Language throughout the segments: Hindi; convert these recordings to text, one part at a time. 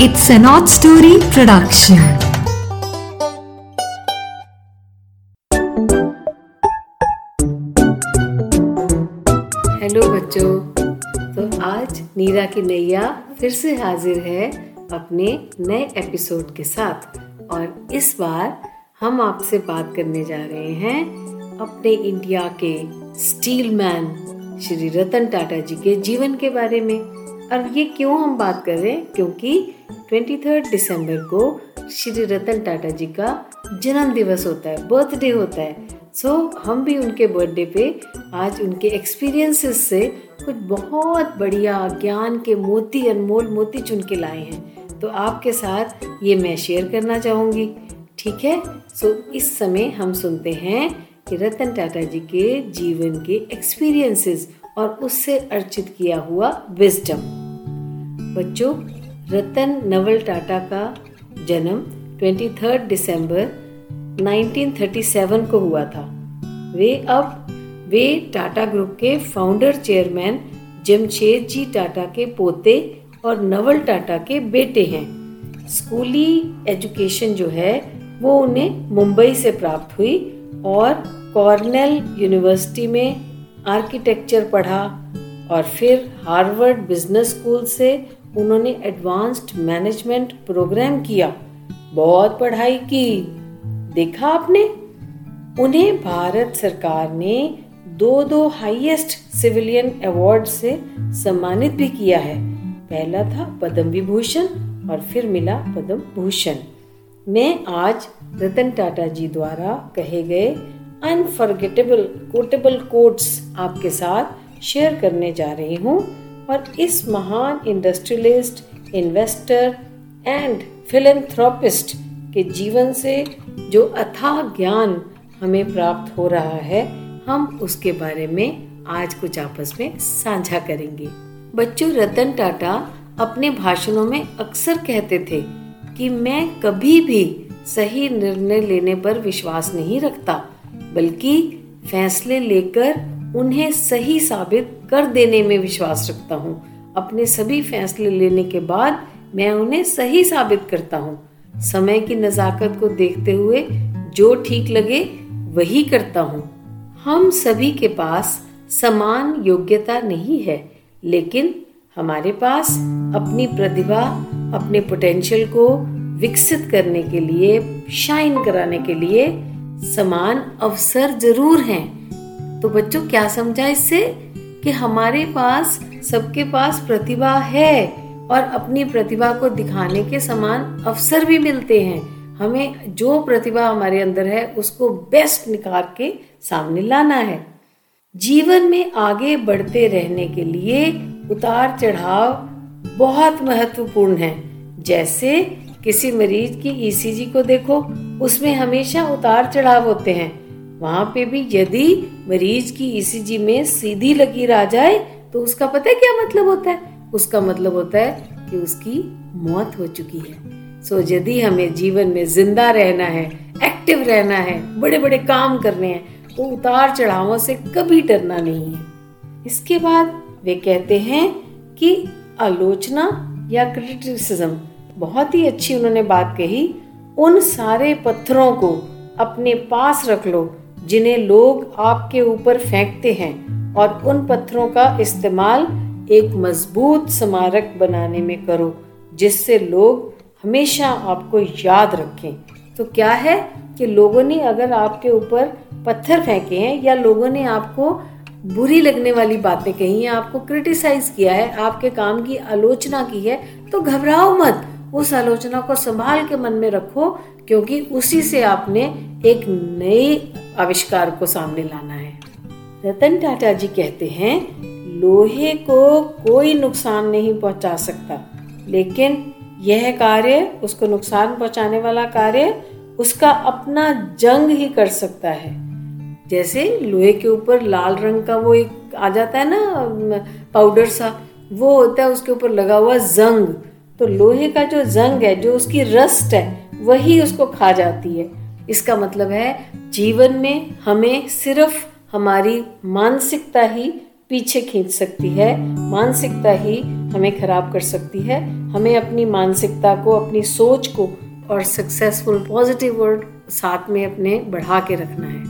It's an odd story production. Hello बच्चों। तो आज नीरा की नैया फिर से हाजिर है अपने नए एपिसोड के साथ। और इस बार हम आपसे बात करने जा रहे हैं अपने इंडिया के स्टील मैन श्री रतन टाटा जी के जीवन के बारे में। और ये क्यों हम बात कर रहे हैं? क्योंकि ट्वेंटी थर्ड दिसंबर को श्री रतन टाटा जी का जन्म दिवस होता है बर्थडे होता है। सो so, हम भी उनके बर्थडे पे आज उनके एक्सपीरियंसेस से कुछ बहुत बढ़िया ज्ञान के मोती अनमोल मोती चुन के लाए हैं। तो आपके साथ ये मैं शेयर करना चाहूँगी। ठीक है? सो so, इस समय हम सुनते हैं कि रतन टाटा जी के जीवन के एक्सपीरियंसेस और उससे अर्चित किया हुआ विजडम बच्चों, रतन नवल टाटा का जन्म 23 दिसंबर 1937 को हुआ था। वे अब, वे टाटा ग्रुप के फाउंडर चेयरमैन जमशेद जी टाटा के पोते और नवल टाटा के बेटे हैं। स्कूली एजुकेशन जो है, वो उन्हें मुंबई से प्राप्त हुई और कॉर्नेल यूनिवर्सिटी में आर्किटेक्चर पढ़ा और फिर हार्वर्ड बिज़नेस स्कूल से उन्होंने एडवांस्ड मैनेजमेंट प्रोग्राम किया। बहुत पढ़ाई की। देखा आपने? उन्हें भारत सरकार ने दो दो हाईएस्ट सिविलियन अवार्ड से सम्मानित भी किया है। पहला था पद्म विभूषण और फिर मिला पद्म भूषण। मैं आज रतन टाटा जी द्वारा कहे गए अनफॉरगेटेबल कोटेबल कोट्स आपके साथ शेयर करने जा रही हूँ और इस महान इंडस्ट्रियलिस्ट इन्वेस्टर एंड फिलेंथ्रोपिस्ट के जीवन से जो अथाह ज्ञान हमें प्राप्त हो रहा है, हम उसके बारे में आज कुछ आपस में साझा करेंगे। बच्चों, रतन टाटा अपने भाषणों में अक्सर कहते थे कि मैं कभी भी सही निर्णय लेने पर विश्वास नहीं रखता। बल्कि फैसले लेकर उन्हें सही साबित कर देने में विश्वास रखता हूँ। अपने सभी फैसले लेने के बाद मैं उन्हें सही साबित करता हूँ। समय की नज़ाकत को देखते हुए जो ठीक लगे, वही करता हूँ। हम सभी के पास समान योग्यता नहीं है, लेकिन हमारे पास अपनी प्रतिभा, अपने पोटेंशियल को विकसित करने के लिए शाइन कराने के लिए समान अवसर ज़रूर हैं। तो बच्चों, क्या समझा इससे कि हमारे पास, सबके पास प्रतिभा है और अपनी प्रतिभा को दिखाने के समान अवसर भी मिलते हैं। हमें जो प्रतिभा हमारे अंदर है, उसको बेस्ट निकाल के सामने लाना है। जीवन में आगे बढ़ते रहने के लिए उतार चढ़ाव बहुत महत्वपूर्ण है। जैसे किसी मरीज़ की ईसीजी को देखो, उसमें हमेशा उतार चढ़ाव होते हैं। वहाँ पे भी यदि मरीज़ की ईसीजी में सीधी लकीर आ जाए तो उसका पता है क्या मतलब होता है? उसका मतलब होता है कि उसकी मौत हो चुकी है। सो यदि हमें जीवन में ज़िंदा रहना है, एक्टिव रहना है बड़े बड़े काम करने हैं तो उतार चढ़ावों से कभी डरना नहीं है। इसके बाद वे कहते हैं कि आलोचना या क्रिटिसिज्म बहुत ही अच्छी उन्होंने बात कही। उन सारे पत्थरों को अपने पास रख लो, जिन्हें लोग आपके ऊपर फेंकते हैं, और उन पत्थरों का इस्तेमाल एक मज़बूत स्मारक बनाने में करो, जिससे लोग हमेशा आपको याद रखें। तो क्या है कि लोगों ने अगर आपके ऊपर पत्थर फेंके हैं, या लोगों ने आपको बुरी लगने वाली बातें कही हैं, आपको क्रिटिसाइज किया है, आपके काम की आलोचना की है तो घबराओ मत। उस आलोचना को संभाल के मन में रखो, क्योंकि उसी से आपने एक नए आविष्कार को सामने लाना है। रतन टाटा जी कहते हैं, लोहे को कोई नुकसान नहीं पहुँचा सकता, लेकिन यह कार्य, उसको नुकसान पहुँचाने वाला कार्य, उसका अपना जंग ही कर सकता है। जैसे लोहे के ऊपर लाल रंग का वो एक आ जाता है ना पाउडर सा, वो होता है, उसके ऊपर लगा हुआ जंग। तो लोहे का जो जंग है जो उसकी रस्ट है वही उसको खा जाती है। इसका मतलब है जीवन में हमें सिर्फ़ हमारी मानसिकता ही पीछे खींच सकती है। मानसिकता ही हमें खराब कर सकती है। हमें अपनी मानसिकता को अपनी सोच को और सक्सेसफुल पॉजिटिव वर्ड साथ में अपने बढ़ा के रखना है।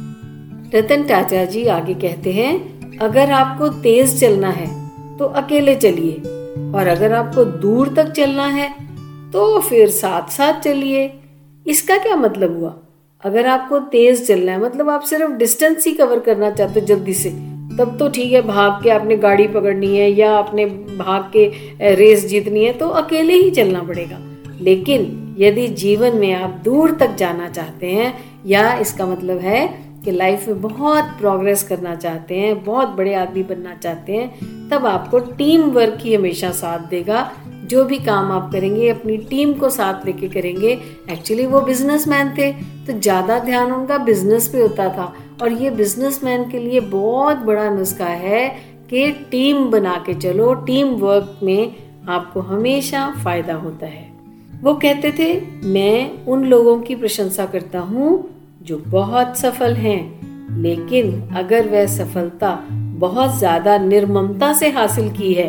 रतन टाटा जी आगे कहते हैं अगर आपको तेज चलना है तो अकेले चलिए। और अगर आपको दूर तक चलना है तो फिर साथ साथ चलिए। इसका क्या मतलब हुआ? अगर आपको तेज चलना है मतलब आप सिर्फ़ डिस्टेंस ही कवर करना चाहते हो जल्दी से, तब तो ठीक है, भाग के आपने गाड़ी पकड़नी है या आपने भाग के रेस जीतनी है तो अकेले ही चलना पड़ेगा। लेकिन यदि जीवन में आप दूर तक जाना चाहते हैं, या इसका मतलब है कि लाइफ में बहुत प्रोग्रेस करना चाहते हैं, बहुत बड़े आदमी बनना चाहते हैं, तब आपको टीम वर्क ही हमेशा साथ देगा। जो भी काम आप करेंगे, अपनी टीम को साथ लेके करेंगे एक्चुअली वो बिजनेसमैन थे। तो ज़्यादा ध्यान उनका बिज़नेस पे होता था। और ये बिजनेसमैन के लिए बहुत बड़ा नुस्खा है कि टीम बना के चलो। टीम वर्क में आपको हमेशा फ़ायदा होता है। वो कहते थे, मैं उन लोगों की प्रशंसा करता हूँ जो बहुत सफल हैं, लेकिन अगर वह सफलता बहुत ज़्यादा निर्ममता से हासिल की है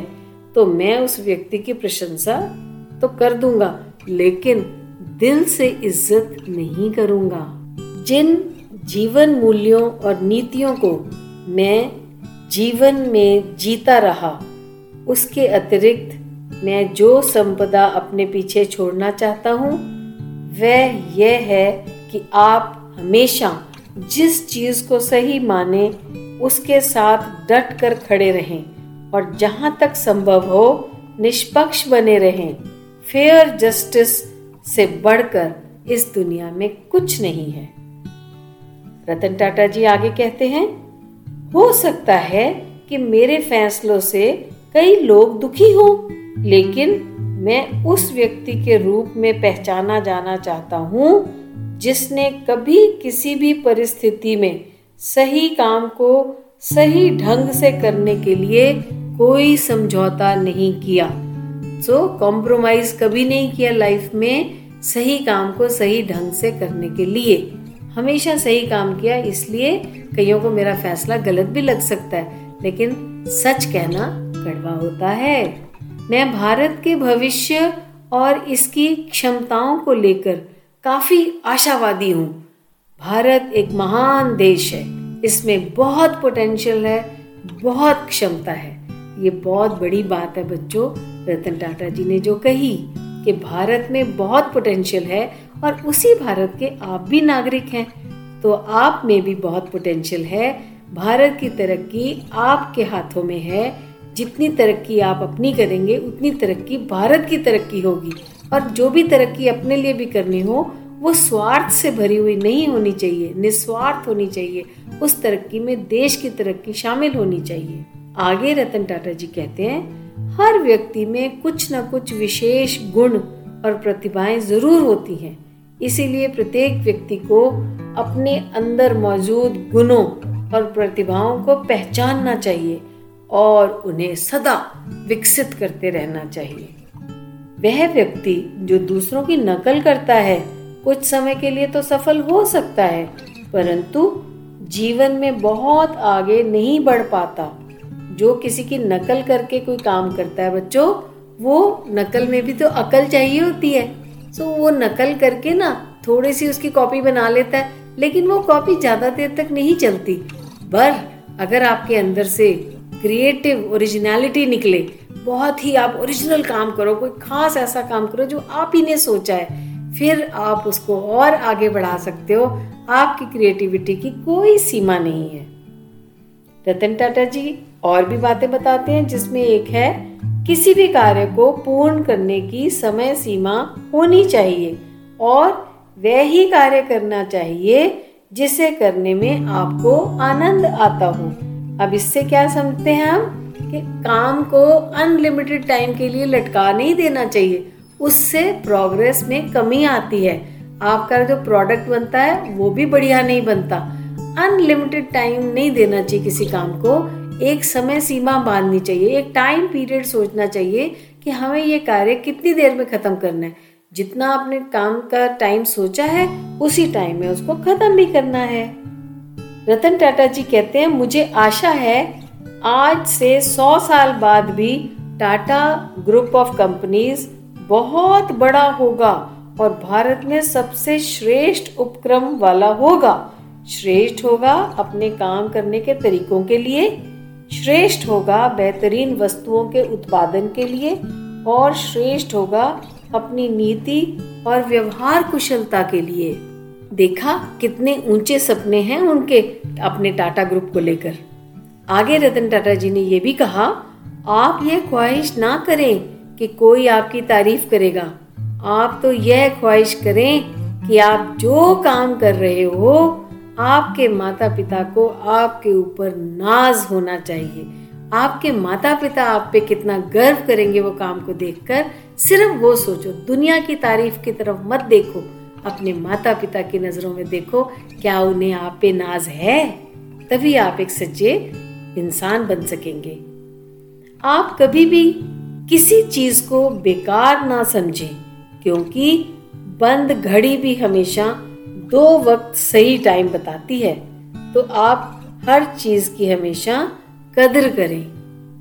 तो मैं उस व्यक्ति की प्रशंसा तो कर दूँगा, लेकिन दिल से इज़्ज़त नहीं करूँगा। जिन जीवन मूल्यों और नीतियों को मैं जीवन में जीता रहा, उसके अतिरिक्त मैं जो संपदा अपने पीछे छोड़ना चाहता हूँ, वह यह है कि आप हमेशा जिस चीज़ को सही माने, उसके साथ डट कर खड़े रहें और जहाँ तक संभव हो, निष्पक्ष बने रहें। फेयर जस्टिस से बढ़कर इस दुनिया में कुछ नहीं है। रतन टाटा जी आगे कहते हैं, हो सकता है कि मेरे फैसलों से कई लोग दुखी हो, लेकिन मैं उस व्यक्ति के रूप में पहचाना जाना चाहता हूँ जिसने कभी किसी भी परिस्थिति में सही काम को सही ढंग से करने के लिए कोई समझौता नहीं किया। सो कॉम्प्रोमाइज कभी नहीं किया लाइफ में सही काम को सही ढंग से करने के लिए। हमेशा सही काम किया, इसलिए कईयों को मेरा फैसला गलत भी लग सकता है, लेकिन सच कहना कड़वा होता है। मैं भारत के भविष्य और इसकी क्षमताओं को लेकर काफ़ी आशावादी हूँ। भारत एक महान देश है। इसमें बहुत पोटेंशियल है, बहुत क्षमता है। ये बहुत बड़ी बात है बच्चों, रतन टाटा जी ने जो कही कि भारत में बहुत पोटेंशियल है और उसी भारत के आप भी नागरिक हैं। तो आप में भी बहुत पोटेंशियल है। भारत की तरक्की आपके हाथों में है। जितनी तरक्की आप अपनी करेंगे, उतनी तरक्की भारत की तरक्की होगी। और जो भी तरक्की अपने लिए भी करनी हो, वो स्वार्थ से भरी हुई नहीं होनी चाहिए, निस्वार्थ होनी चाहिए। उस तरक्की में देश की तरक्की शामिल होनी चाहिए। आगे रतन टाटा जी कहते हैं, हर व्यक्ति में कुछ न कुछ विशेष गुण और प्रतिभाएँ ज़रूर होती हैं। इसीलिए प्रत्येक व्यक्ति को अपने अंदर मौजूद गुणों और प्रतिभाओं को पहचानना चाहिए और उन्हें सदा विकसित करते रहना चाहिए। वह व्यक्ति जो दूसरों की नकल करता है, कुछ समय के लिए तो सफल हो सकता है, परंतु जीवन में बहुत आगे नहीं बढ़ पाता। जो किसी की नकल करके कोई काम करता है बच्चों, वो नकल में भी तो अकल चाहिए होती है। सो वो नकल करके ना थोड़ी सी उसकी कॉपी बना लेता है, लेकिन वो कॉपी ज़्यादा देर तक नहीं चलती। पर अगर आपके अंदर से क्रिएटिव ओरिजिनलिटी निकले। बहुत ही आप ओरिजिनल काम करो, कोई खास ऐसा काम करो जो आप ही ने सोचा है। फिर आप उसको और आगे बढ़ा सकते हो। आपकी क्रिएटिविटी की कोई सीमा नहीं है। रतन टाटा जी, और भी बातें बताते हैं, जिसमें एक है, किसी भी कार्य को पूर्ण करने की समय सीमा होनी चाहिए, और वह ही कार्य करना चाहिए, जिसे करने में आपको आनंद आता हो। अब इससे क्या समझते हैं हम? कि काम को अनलिमिटेड टाइम के लिए लटका नहीं देना चाहिए। उससे प्रोग्रेस में कमी आती है। आपका जो प्रोडक्ट बनता है, वो भी बढ़िया नहीं बनता। अनलिमिटेड टाइम नहीं देना चाहिए किसी काम को। एक समय सीमा बांधनी चाहिए, एक टाइम पीरियड सोचना चाहिए कि हमें ये कार्य कितनी देर में खत्म करना है। जितना आपने काम का टाइम सोचा है, उसी टाइम में उसको खत्म भी करना है। रतन टाटा जी कहते हैं, मुझे आशा है आज से सौ साल बाद भी टाटा ग्रुप ऑफ़ कंपनीज़ बहुत बड़ा होगा और भारत में सबसे श्रेष्ठ उपक्रम वाला होगा। श्रेष्ठ होगा अपने काम करने के तरीकों के लिए, श्रेष्ठ होगा बेहतरीन वस्तुओं के उत्पादन के लिए और श्रेष्ठ होगा अपनी नीति और व्यवहार कुशलता के लिए। देखा कितने ऊँचे सपने हैं उनके अपने टाटा ग्रुप को लेकर। आगे रतन टाटा जी ने यह भी कहा, आप यह ख्वाहिश ना करें कि कोई आपकी तारीफ़ करेगा। आप तो यह ख्वाहिश करें कि आप जो काम कर रहे हो, आपके माता पिता को आपके ऊपर नाज होना चाहिए। आपके माता पिता आप पे कितना गर्व करेंगे वो काम को देखकर। सिर्फ़ वो सोचो, दुनिया की तारीफ़ की तरफ़ मत देखो। अपने माता पिता की नज़रों में देखो क्या उन्हें आप पे नाज है, तभी आप एक सच्चे इंसान बन सकेंगे। आप कभी भी किसी चीज़ को बेकार ना समझें, क्योंकि बंद घड़ी भी हमेशा दो वक्त सही टाइम बताती है। तो आप हर चीज़ की हमेशा कदर करें।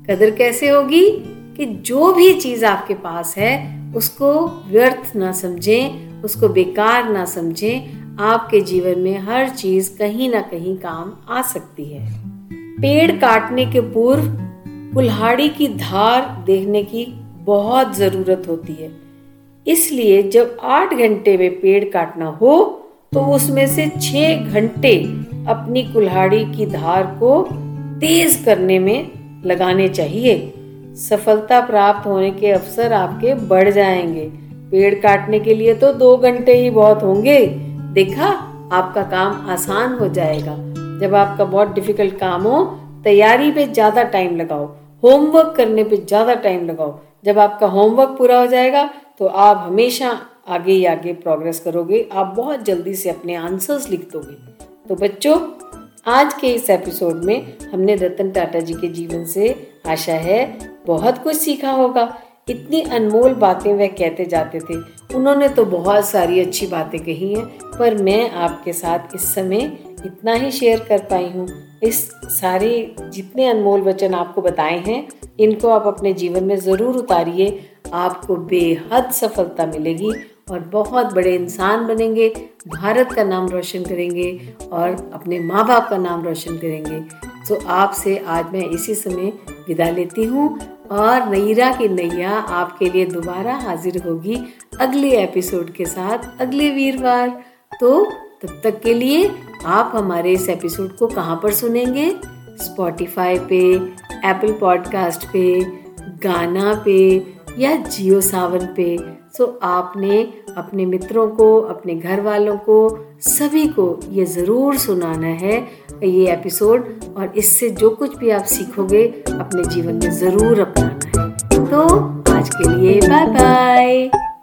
कदर कैसे होगी कि जो भी चीज़ आपके पास है, उसको व्यर्थ ना समझें उसको बेकार ना समझें, आपके जीवन में हर चीज़ कहीं ना कहीं काम आ सकती है। पेड़ काटने के पूर्व, कुल्हाड़ी की धार देखने की बहुत ज़रूरत होती है। इसलिए जब आठ घंटे में पेड़ काटना हो तो उसमें से छह घंटे अपनी कुल्हाड़ी की धार को तेज करने में लगाने चाहिए। सफलता प्राप्त होने के अवसर आपके बढ़ जाएँगे। पेड़ काटने के लिए तो दो घंटे ही बहुत होंगे। देखा, आपका काम आसान हो जाएगा। जब आपका बहुत डिफ़िकल्ट काम हो, तैयारी पे ज़्यादा टाइम लगाओ। होमवर्क करने पे ज़्यादा टाइम लगाओ। जब आपका होमवर्क पूरा हो जाएगा तो आप हमेशा आगे ही आगे प्रोग्रेस करोगे। आप बहुत जल्दी से अपने आंसर्स लिख दोगे। तो बच्चों, आज के इस एपिसोड में हमने रतन टाटा जी के जीवन से आशा है, बहुत कुछ सीखा होगा। इतनी अनमोल बातें वह कहते जाते थे। उन्होंने तो बहुत सारी अच्छी बातें कही हैं, पर मैं आपके साथ इस समय इतना ही शेयर कर पाई हूँ। इस सारे जितने अनमोल वचन आपको बताए हैं, इनको आप अपने जीवन में ज़रूर उतारिए। आपको बेहद सफलता मिलेगी और बहुत बड़े इंसान बनेंगे। भारत का नाम रोशन करेंगे और अपने माँ बाप का नाम रोशन करेंगे। तो आपसे आज मैं इसी समय विदा लेती हूँ। और नैरा की नैया आपके लिए दोबारा हाजिर होगी अगले एपिसोड के साथ, अगले वीरवार। तो तब तक के लिए आप हमारे इस एपिसोड को कहाँ पर सुनेंगे? स्पॉटिफाई पे एप्पल पॉडकास्ट पे, गाना पे या जियो सावन पे। सो आपने अपने मित्रों को, अपने घर वालों को, सभी को ये ज़रूर सुनाना है ये एपिसोड और इससे जो कुछ भी आप सीखोगे, अपने जीवन में ज़रूर अपनाना है। तो आज के लिए बाय बाय